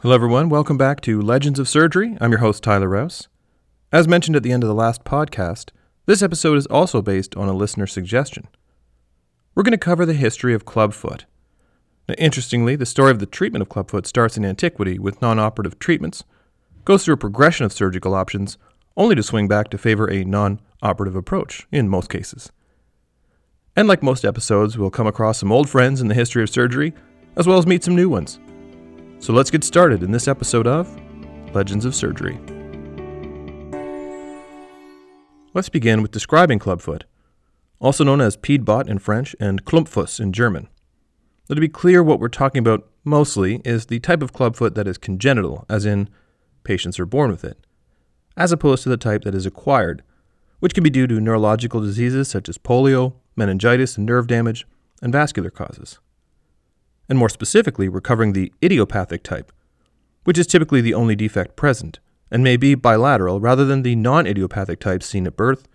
Hello, everyone. Welcome back to Legends of Surgery. I'm your host, Tyler Rouse. As mentioned at the end of the last podcast, this episode is also based on a listener suggestion. We're going to cover the history of clubfoot. Now, interestingly, the story of the treatment of clubfoot starts in antiquity with non operative treatments, goes through a progression of surgical options, only to swing back to favor a non operative approach in most cases. And like most episodes, we'll come across some old friends in the history of surgery, as well as meet some new ones. So let's get started in this episode of Legends of Surgery. Let's begin with describing clubfoot, also known as Piedbot in French and Klumpfuss in German. Now, to be clear, what we're talking about mostly is the type of clubfoot that is congenital, as in patients are born with it, as opposed to the type that is acquired, which can be due to neurological diseases such as polio, meningitis and nerve damage, and vascular causes and more specifically, we're covering the idiopathic type, which is typically the only defect present, and may be bilateral rather than the non idiopathic types seen at birth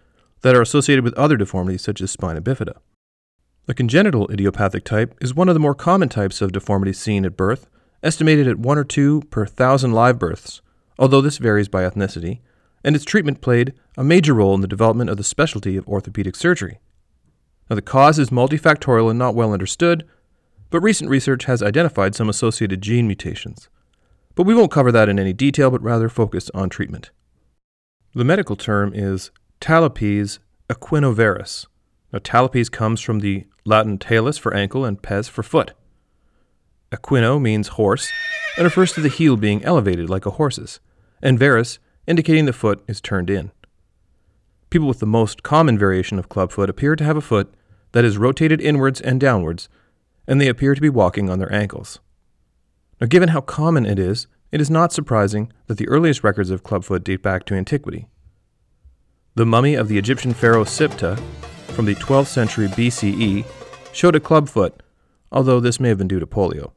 that are associated with other deformities such as spina bifida. The congenital idiopathic type is one of the more common types of deformities seen at birth, estimated at 1 or 2 per thousand live births, although this varies by ethnicity, and its treatment played a major role in the development of the specialty of orthopedic surgery. Now, the cause is multifactorial and not well understood, but recent research has identified some associated gene mutations. But we won't cover that in any detail, but rather focus on treatment. The medical term is talipes equinovarus. Now, talipes comes from the Latin talus for ankle and pes for foot. Equino means horse and refers to the heel being elevated like a horse's, and varus indicating the foot is turned in. People with the most common variation of clubfoot appear to have a foot that is rotated inwards and downwards and they appear to be walking on their ankles. Now, given how common it is, it is not surprising that the earliest records of clubfoot date back to antiquity. The mummy of the Egyptian pharaoh Siptah from the 12th century BCE showed a clubfoot, although this may have been due to polio.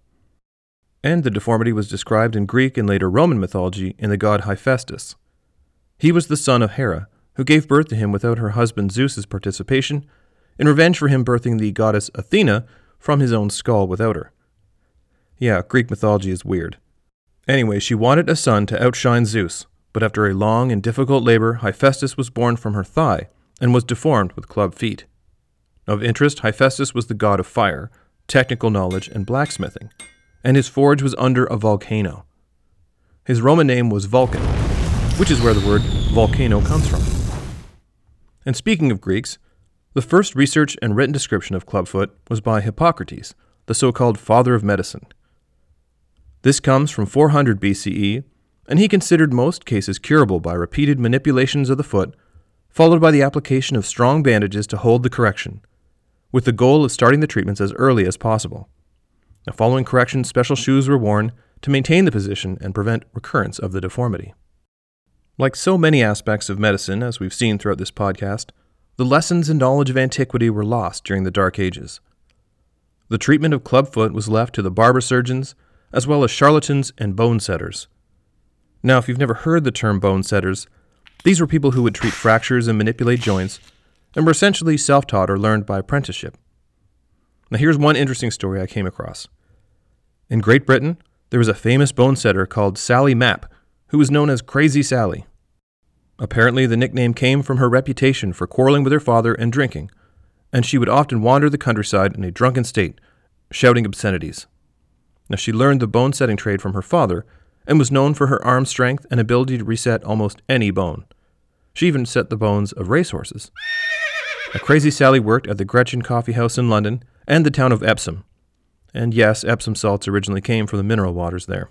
And the deformity was described in Greek and later Roman mythology in the god Hephaestus. He was the son of Hera, who gave birth to him without her husband Zeus's participation, in revenge for him birthing the goddess Athena, from his own skull without her. Yeah, Greek mythology is weird. Anyway, she wanted a son to outshine Zeus, but after a long and difficult labor, Hephaestus was born from her thigh and was deformed with club feet. Of interest, Hephaestus was the god of fire, technical knowledge, and blacksmithing, and his forge was under a volcano. His Roman name was Vulcan, which is where the word volcano comes from. And speaking of Greeks, the first research and written description of clubfoot was by Hippocrates, the so called father of medicine. This comes from 400 BCE, and he considered most cases curable by repeated manipulations of the foot, followed by the application of strong bandages to hold the correction, with the goal of starting the treatments as early as possible. Now, following correction, special shoes were worn to maintain the position and prevent recurrence of the deformity. Like so many aspects of medicine, as we've seen throughout this podcast, the lessons and knowledge of antiquity were lost during the Dark Ages. The treatment of clubfoot was left to the barber surgeons, as well as charlatans and bone setters. Now, if you've never heard the term bone setters, these were people who would treat fractures and manipulate joints, and were essentially self taught or learned by apprenticeship. Now, here's one interesting story I came across. In Great Britain, there was a famous bone setter called Sally Mapp, who was known as Crazy Sally. Apparently, the nickname came from her reputation for quarreling with her father and drinking, and she would often wander the countryside in a drunken state, shouting obscenities. Now, she learned the bone setting trade from her father and was known for her arm strength and ability to reset almost any bone. She even set the bones of racehorses. Now, Crazy Sally worked at the Grecian Coffee House in London and the town of Epsom. And yes, Epsom salts originally came from the mineral waters there.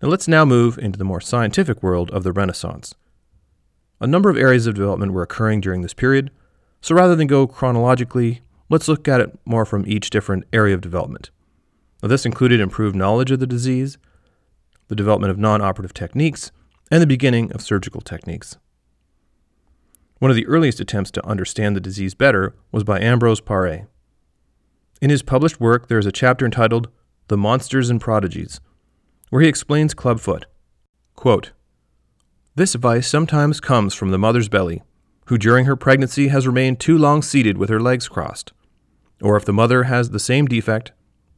Now let's now move into the more scientific world of the Renaissance. A number of areas of development were occurring during this period, so rather than go chronologically, let's look at it more from each different area of development. Now, this included improved knowledge of the disease, the development of non operative techniques, and the beginning of surgical techniques. One of the earliest attempts to understand the disease better was by Ambrose Paré. In his published work, there is a chapter entitled The Monsters and Prodigies, where he explains clubfoot. Quote, this vice sometimes comes from the mother's belly, who during her pregnancy has remained too long seated with her legs crossed, or if the mother has the same defect,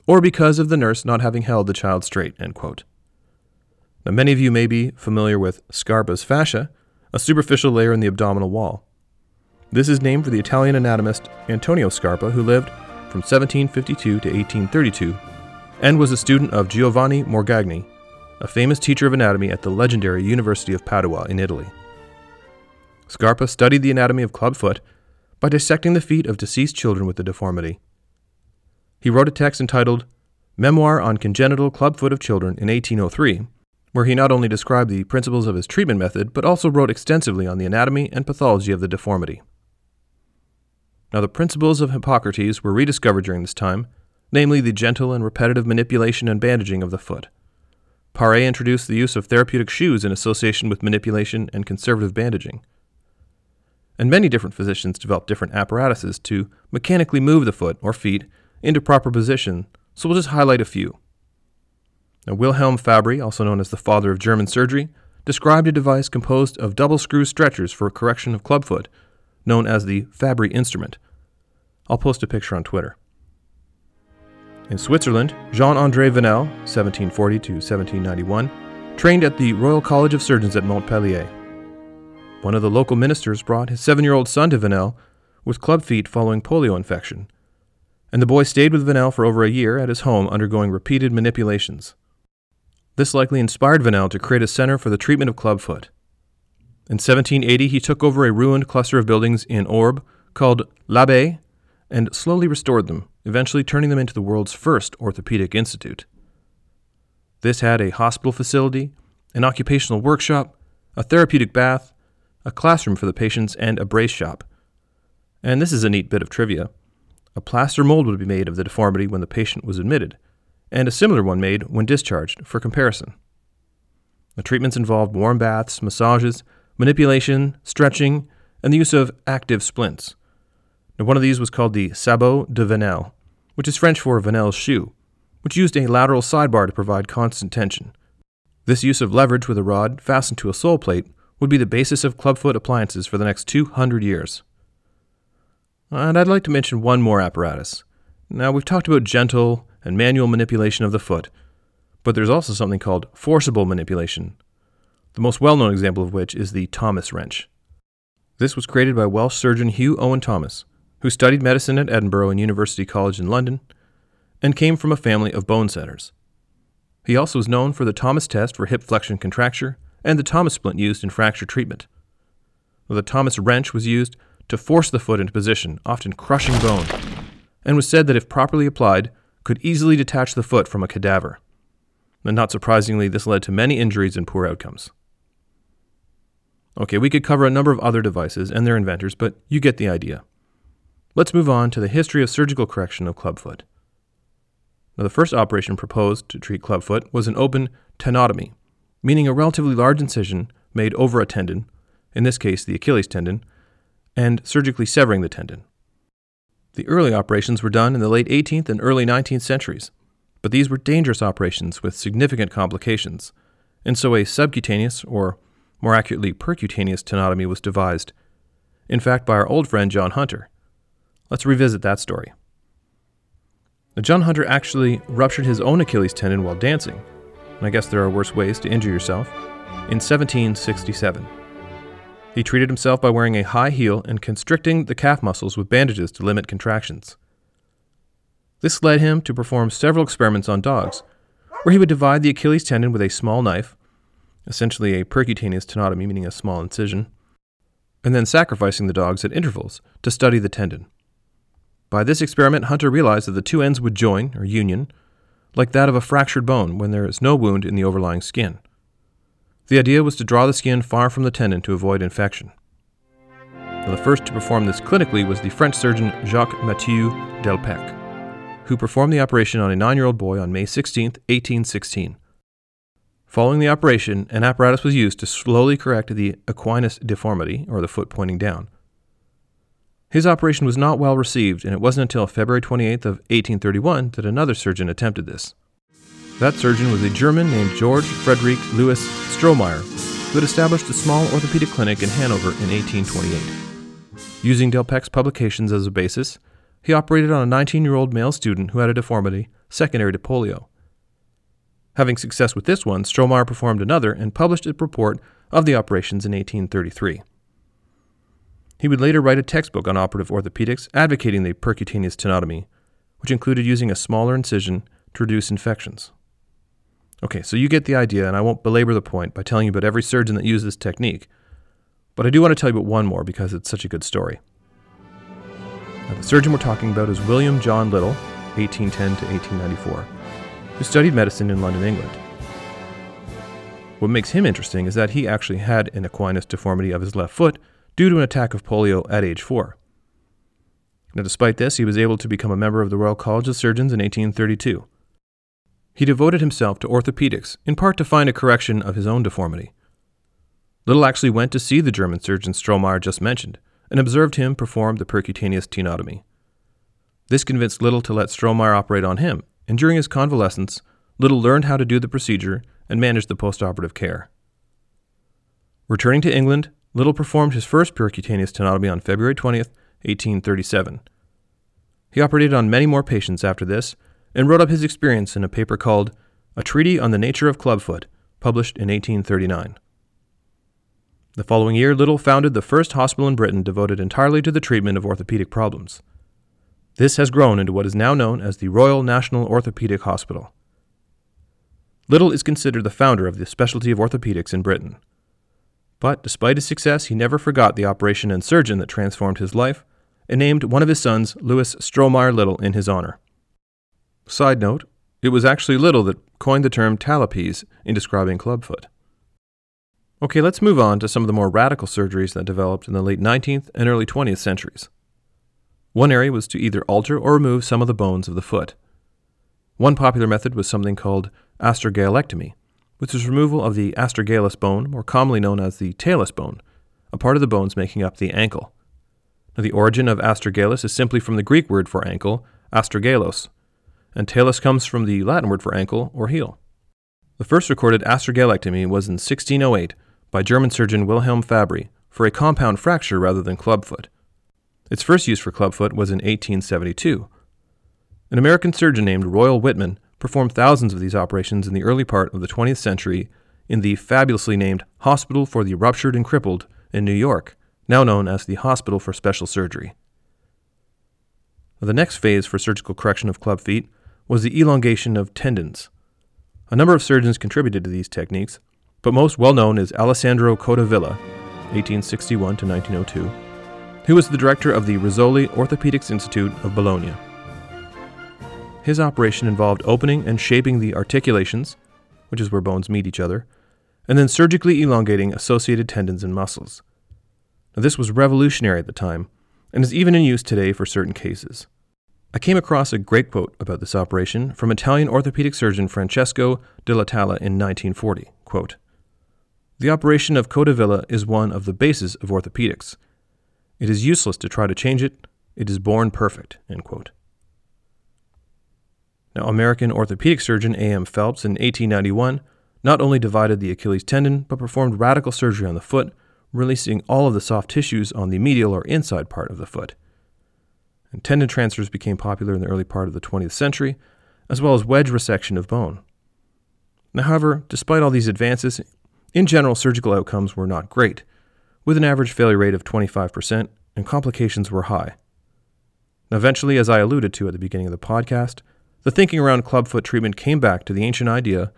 or because of the nurse not having held the child straight. Now, many of you may be familiar with Scarpa's fascia, a superficial layer in the abdominal wall. This is named for the Italian anatomist Antonio Scarpa, who lived from 1752 to 1832 and was a student of Giovanni Morgagni, a famous teacher of anatomy at the legendary University of Padua in Italy. Scarpa studied the anatomy of clubfoot by dissecting the feet of deceased children with the deformity. He wrote a text entitled Memoir on Congenital Clubfoot of Children in 1803, where he not only described the principles of his treatment method, but also wrote extensively on the anatomy and pathology of the deformity. Now, the principles of Hippocrates were rediscovered during this time, namely the gentle and repetitive manipulation and bandaging of the foot. Paré introduced the use of therapeutic shoes in association with manipulation and conservative bandaging. And many different physicians developed different apparatuses to mechanically move the foot or feet into proper position, so we'll just highlight a few. Now, Wilhelm Fabry, also known as the father of German surgery, described a device composed of double screw stretchers for correction of clubfoot, known as the Fabry instrument. I'll post a picture on Twitter. In Switzerland, Jean Andre Venel, 1740 to 1791, trained at the Royal College of Surgeons at Montpellier. One of the local ministers brought his seven year old son to Venel with club feet following polio infection, and the boy stayed with Venel for over a year at his home undergoing repeated manipulations. This likely inspired Venel to create a center for the treatment of clubfoot. In 1780, he took over a ruined cluster of buildings in Orbe called L'Abbaye and slowly restored them, eventually turning them into the world's first orthopedic institute. This had a hospital facility, an occupational workshop, a therapeutic bath, a classroom for the patients, and a brace shop. And this is a neat bit of trivia. A plaster mold would be made of the deformity when the patient was admitted, and a similar one made when discharged for comparison. The treatments involved warm baths, massages, manipulation, stretching, and the use of active splints. Now, one of these was called the sabot de Venel, which is French for Venel's shoe, which used a lateral sidebar to provide constant tension. This use of leverage with a rod fastened to a sole plate would be the basis of clubfoot appliances for the next 200 years. And I'd like to mention one more apparatus. Now, we've talked about gentle and manual manipulation of the foot, but there's also something called forcible manipulation, the most well known example of which is the Thomas wrench. This was created by Welsh surgeon Hugh Owen Thomas, who studied medicine at Edinburgh and University College in London, and came from a family of bone setters. He also is known for the Thomas test for hip flexion contracture and the Thomas splint used in fracture treatment. The Thomas wrench was used to force the foot into position, often crushing bone, and was said that if properly applied, could easily detach the foot from a cadaver. And not surprisingly, this led to many injuries and poor outcomes. Okay, we could cover a number of other devices and their inventors, but you get the idea. Let's move on to the history of surgical correction of clubfoot. Now, the first operation proposed to treat clubfoot was an open tenotomy, meaning a relatively large incision made over a tendon, in this case the Achilles tendon, and surgically severing the tendon. The early operations were done in the late 18th and early 19th centuries, but these were dangerous operations with significant complications, and so a subcutaneous, or more accurately percutaneous tenotomy was devised, in fact by our old friend John Hunter. Let's revisit that story. Now, John Hunter actually ruptured his own Achilles tendon while dancing, and I guess there are worse ways to injure yourself, in 1767. He treated himself by wearing a high heel and constricting the calf muscles with bandages to limit contractions. This led him to perform several experiments on dogs, where he would divide the Achilles tendon with a small knife, essentially a percutaneous tenotomy, meaning a small incision, and then sacrificing the dogs at intervals to study the tendon. By this experiment, Hunter realized that the two ends would join, or union, like that of a fractured bone when there is no wound in the overlying skin. The idea was to draw the skin far from the tendon to avoid infection. Now, the first to perform this clinically was the French surgeon Jacques Mathieu Delpech, who performed the operation on a nine year old boy on May 16, 1816. Following the operation, an apparatus was used to slowly correct the equinus deformity, or the foot pointing down. His operation was not well received, and it wasn't until February 28th of 1831 that another surgeon attempted this. That surgeon was a German named George Frederick Louis Stromeyer, who had established a small orthopedic clinic in Hanover in 1828. Using Delpech's publications as a basis, he operated on a 19 year old male student who had a deformity secondary to polio. Having success with this one, Stromeyer performed another and published a report of the operations in 1833. He would later write a textbook on operative orthopedics advocating the percutaneous tenotomy, which included using a smaller incision to reduce infections. Okay, so you get the idea, and I won't belabor the point by telling you about every surgeon that used this technique, but I do want to tell you about one more because it's such a good story. Now, the surgeon we're talking about is William John Little, 1810 to 1894, who studied medicine in London, England. What makes him interesting is that he actually had an equinus deformity of his left foot due to an attack of polio at age four. Now, despite this, he was able to become a member of the Royal College of Surgeons in 1832. He devoted himself to orthopedics, in part to find a correction of his own deformity. Little actually went to see the German surgeon Stromeyer just mentioned and observed him perform the percutaneous tenotomy. This convinced Little to let Stromeyer operate on him, and during his convalescence, Little learned how to do the procedure and manage the postoperative care. Returning to England, Little performed his first percutaneous tenotomy on February 20, 1837. He operated on many more patients after this and wrote up his experience in a paper called A Treatise on the Nature of Clubfoot, published in 1839. The following year, Little founded the first hospital in Britain devoted entirely to the treatment of orthopedic problems. This has grown into what is now known as the Royal National Orthopedic Hospital. Little is considered the founder of the specialty of orthopedics in Britain. But despite his success, he never forgot the operation and surgeon that transformed his life and named one of his sons Louis Stromeyer Little in his honor. Side note, it was actually Little that coined the term talipes in describing clubfoot. Okay, let's move on to some of the more radical surgeries that developed in the late 19th and early 20th centuries. One area was to either alter or remove some of the bones of the foot. One popular method was something called astragalectomy, which is removal of the astragalus bone, more commonly known as the talus bone, a part of the bones making up the ankle. Now, the origin of astragalus is simply from the Greek word for ankle, astragalos, and talus comes from the Latin word for ankle or heel. The first recorded astragalectomy was in 1608 by German surgeon Wilhelm Fabry for a compound fracture rather than clubfoot. Its first use for clubfoot was in 1872. An American surgeon named Royal Whitman performed thousands of these operations in the early part of the 20th century in the fabulously named Hospital for the Ruptured and Crippled in New York, now known as the Hospital for Special Surgery. The next phase for surgical correction of club feet was the elongation of tendons. A number of surgeons contributed to these techniques, but most well known is Alessandro Codevilla, 1861 to 1902, who was the director of the Rizzoli Orthopedics Institute of Bologna. His operation involved opening and shaping the articulations, which is where bones meet each other, and then surgically elongating associated tendons and muscles. Now, this was revolutionary at the time and is even in use today for certain cases. I came across a great quote about this operation from Italian orthopedic surgeon Francesco Delitala in 1940. Quote, the operation of Codevilla is one of the bases of orthopedics. It is useless to try to change it. It is born perfect. Now, American orthopedic surgeon A.M. Phelps in 1891 not only divided the Achilles tendon, but performed radical surgery on the foot, releasing all of the soft tissues on the medial or inside part of the foot and tendon transfers became popular in the early part of the 20th century, as well as wedge resection of bone. Now, however, despite all these advances, in general, surgical outcomes were not great, with an average failure rate of 25%, and complications were high. Now, eventually, as I alluded to at the beginning of the podcast, the thinking around clubfoot treatment came back to the ancient idea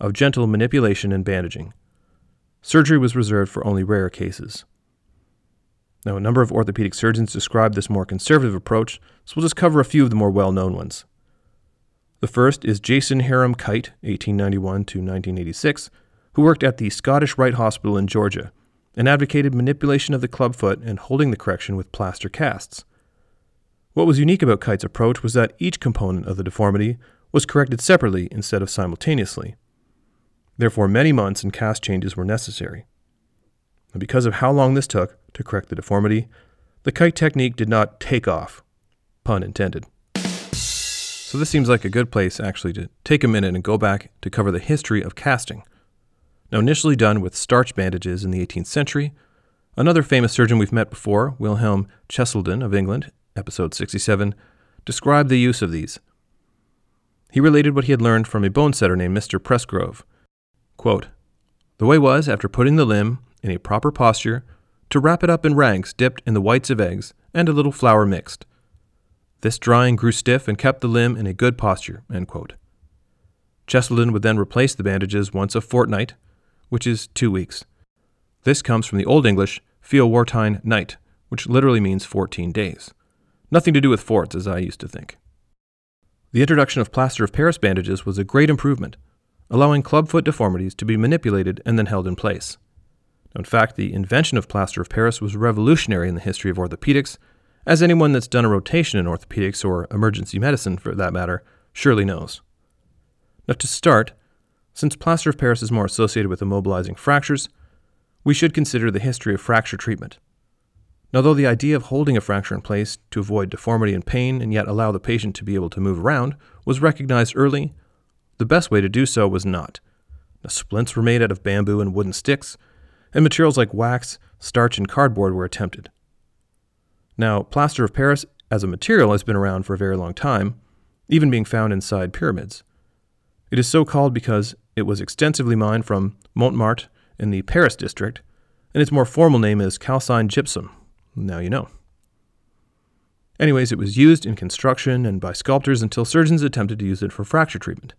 of gentle manipulation and bandaging. Surgery was reserved for only rare cases. Now, a number of orthopedic surgeons describe this more conservative approach, so we'll just cover a few of the more well known ones. The first is Jason Hiram Kite, 1891 to 1986, who worked at the Scottish Rite Hospital in Georgia and advocated manipulation of the clubfoot and holding the correction with plaster casts. What was unique about Kite's approach was that each component of the deformity was corrected separately instead of simultaneously. Therefore, many months and cast changes were necessary. And because of how long this took to correct the deformity, the kite technique did not take off, pun intended. So, this seems like a good place actually to take a minute and go back to cover the history of casting. Now, initially done with starch bandages in the 18th century, another famous surgeon we've met before, Wilhelm Cheselden of England, episode 67, described the use of these. he related what he had learned from a bone setter named Mr. Pressgrove. Quote, the way was, after putting the limb in a proper posture, to wrap it up in rags dipped in the whites of eggs and a little flour mixed. This drying grew stiff and kept the limb in a good posture. Cheselden would then replace the bandages once a fortnight, which is two weeks. This comes from the Old English Feowartine night, which literally means 14 days. Nothing to do with forts, as I used to think. The introduction of plaster of Paris bandages was a great improvement, allowing clubfoot deformities to be manipulated and then held in place. In fact, the invention of plaster of Paris was revolutionary in the history of orthopedics, as anyone that's done a rotation in orthopedics or emergency medicine, for that matter, surely knows. Now, to start, since plaster of Paris is more associated with immobilizing fractures, we should consider the history of fracture treatment. Now, though the idea of holding a fracture in place to avoid deformity and pain and yet allow the patient to be able to move around was recognized early, the best way to do so was not. The splints were made out of bamboo and wooden sticks, and materials like wax, starch, and cardboard were attempted. Now, plaster of Paris as a material has been around for a very long time, even being found inside pyramids. It is so called because it was extensively mined from Montmartre in the Paris district, and its more formal name is calcined gypsum. Now you know. Anyways, it was used in construction and by sculptors until surgeons attempted to use it for fracture treatment.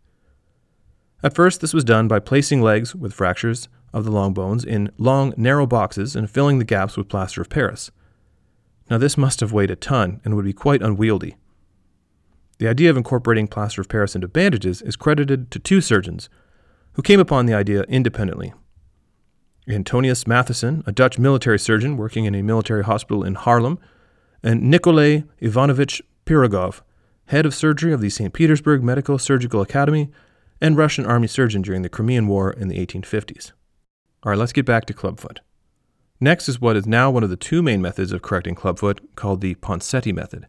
At first, this was done by placing legs with fractures of the long bones in long, narrow boxes and filling the gaps with plaster of Paris. Now, this must have weighed a ton and would be quite unwieldy. The idea of incorporating plaster of Paris into bandages is credited to two surgeons who came upon the idea independently. Antonius Matheson, a Dutch military surgeon working in a military hospital in Haarlem, and Nikolai Ivanovich Pirogov, head of surgery of the St. Petersburg Medical Surgical Academy and Russian army surgeon during the Crimean War in the 1850s. All right, let's get back to clubfoot. Next is what is now one of the two main methods of correcting clubfoot called the Ponseti method.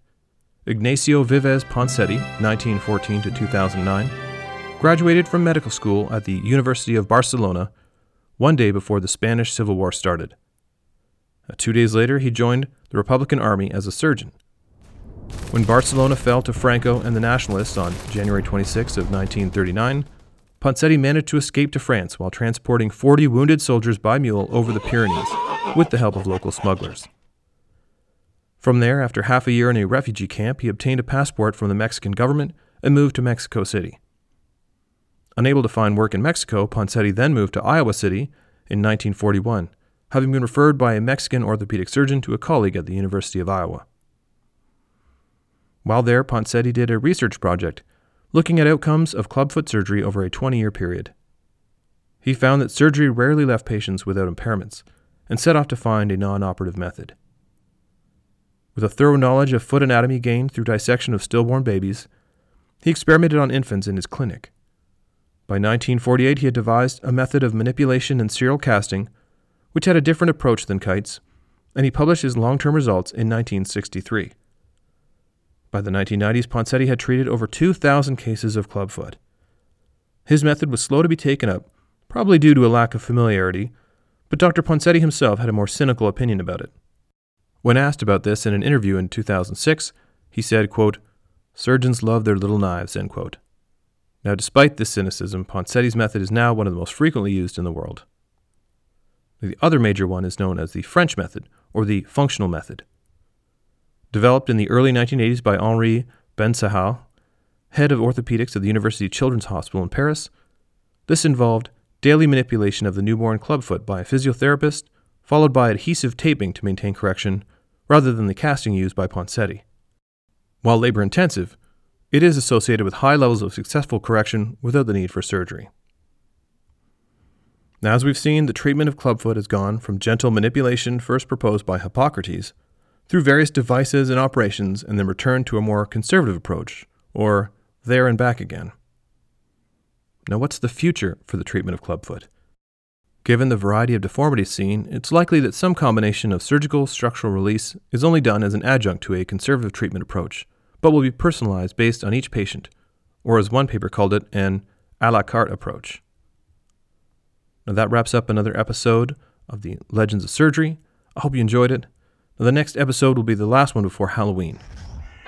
Ignacio Vives Ponseti, 1914 to 2009, graduated from medical school at the University of Barcelona one day before the Spanish Civil War started. Uh, two days later, he joined the Republican Army as a surgeon. When Barcelona fell to Franco and the Nationalists on January 26 of 1939, Ponseti managed to escape to France while transporting 40 wounded soldiers by mule over the Pyrenees with the help of local smugglers. From there, after half a year in a refugee camp, he obtained a passport from the Mexican government and moved to Mexico City. Unable to find work in Mexico, Ponseti then moved to Iowa City in 1941, having been referred by a Mexican orthopedic surgeon to a colleague at the University of Iowa. While there, Ponseti did a research project looking at outcomes of clubfoot surgery over a 20 year period. He found that surgery rarely left patients without impairments and set off to find a non operative method. With a thorough knowledge of foot anatomy gained through dissection of stillborn babies, he experimented on infants in his clinic. By 1948, he had devised a method of manipulation and serial casting, which had a different approach than Kite's, and he published his long term results in 1963. By the 1990s, Ponseti had treated over 2,000 cases of clubfoot. His method was slow to be taken up, probably due to a lack of familiarity, but Dr. Ponseti himself had a more cynical opinion about it. When asked about this in an interview in 2006, he said, quote, Surgeons love their little knives, end quote. Now, despite this cynicism, Ponseti's method is now one of the most frequently used in the world. The other major one is known as the French method, or the functional method. Developed in the early 1980s by Henri Bensahel, head of orthopedics at the University Children's Hospital in Paris, this involved daily manipulation of the newborn clubfoot by a physiotherapist, followed by adhesive taping to maintain correction, rather than the casting used by Ponseti. While labor intensive, it is associated with high levels of successful correction without the need for surgery. Now, as we've seen, the treatment of clubfoot has gone from gentle manipulation first proposed by Hippocrates through various devices and operations and then returned to a more conservative approach, or there and back again. Now, what's the future for the treatment of clubfoot? Given the variety of deformities seen, it's likely that some combination of surgical structural release is only done as an adjunct to a conservative treatment approach, but will be personalized based on each patient, or as one paper called it, an a la carte approach. Now, that wraps up another episode of the Legends of Surgery. I hope you enjoyed it. Now, the next episode will be the last one before Halloween.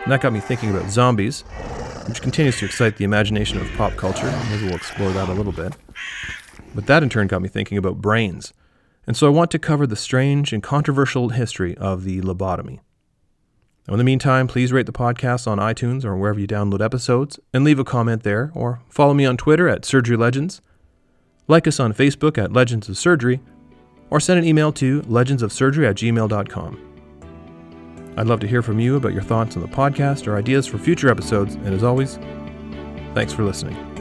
And that got me thinking about zombies. which continues to excite the imagination of pop culture. Maybe we'll explore that a little bit. But that in turn got me thinking about brains, and so I want to cover the strange and controversial history of the lobotomy. In the meantime, please rate the podcast on iTunes or wherever you download episodes and leave a comment there, or follow me on Twitter at Surgery Legends, like us on Facebook at Legends of Surgery, or send an email to legendsofsurgery at gmail.com. I'd love to hear from you about your thoughts on the podcast or ideas for future episodes, and as always, thanks for listening.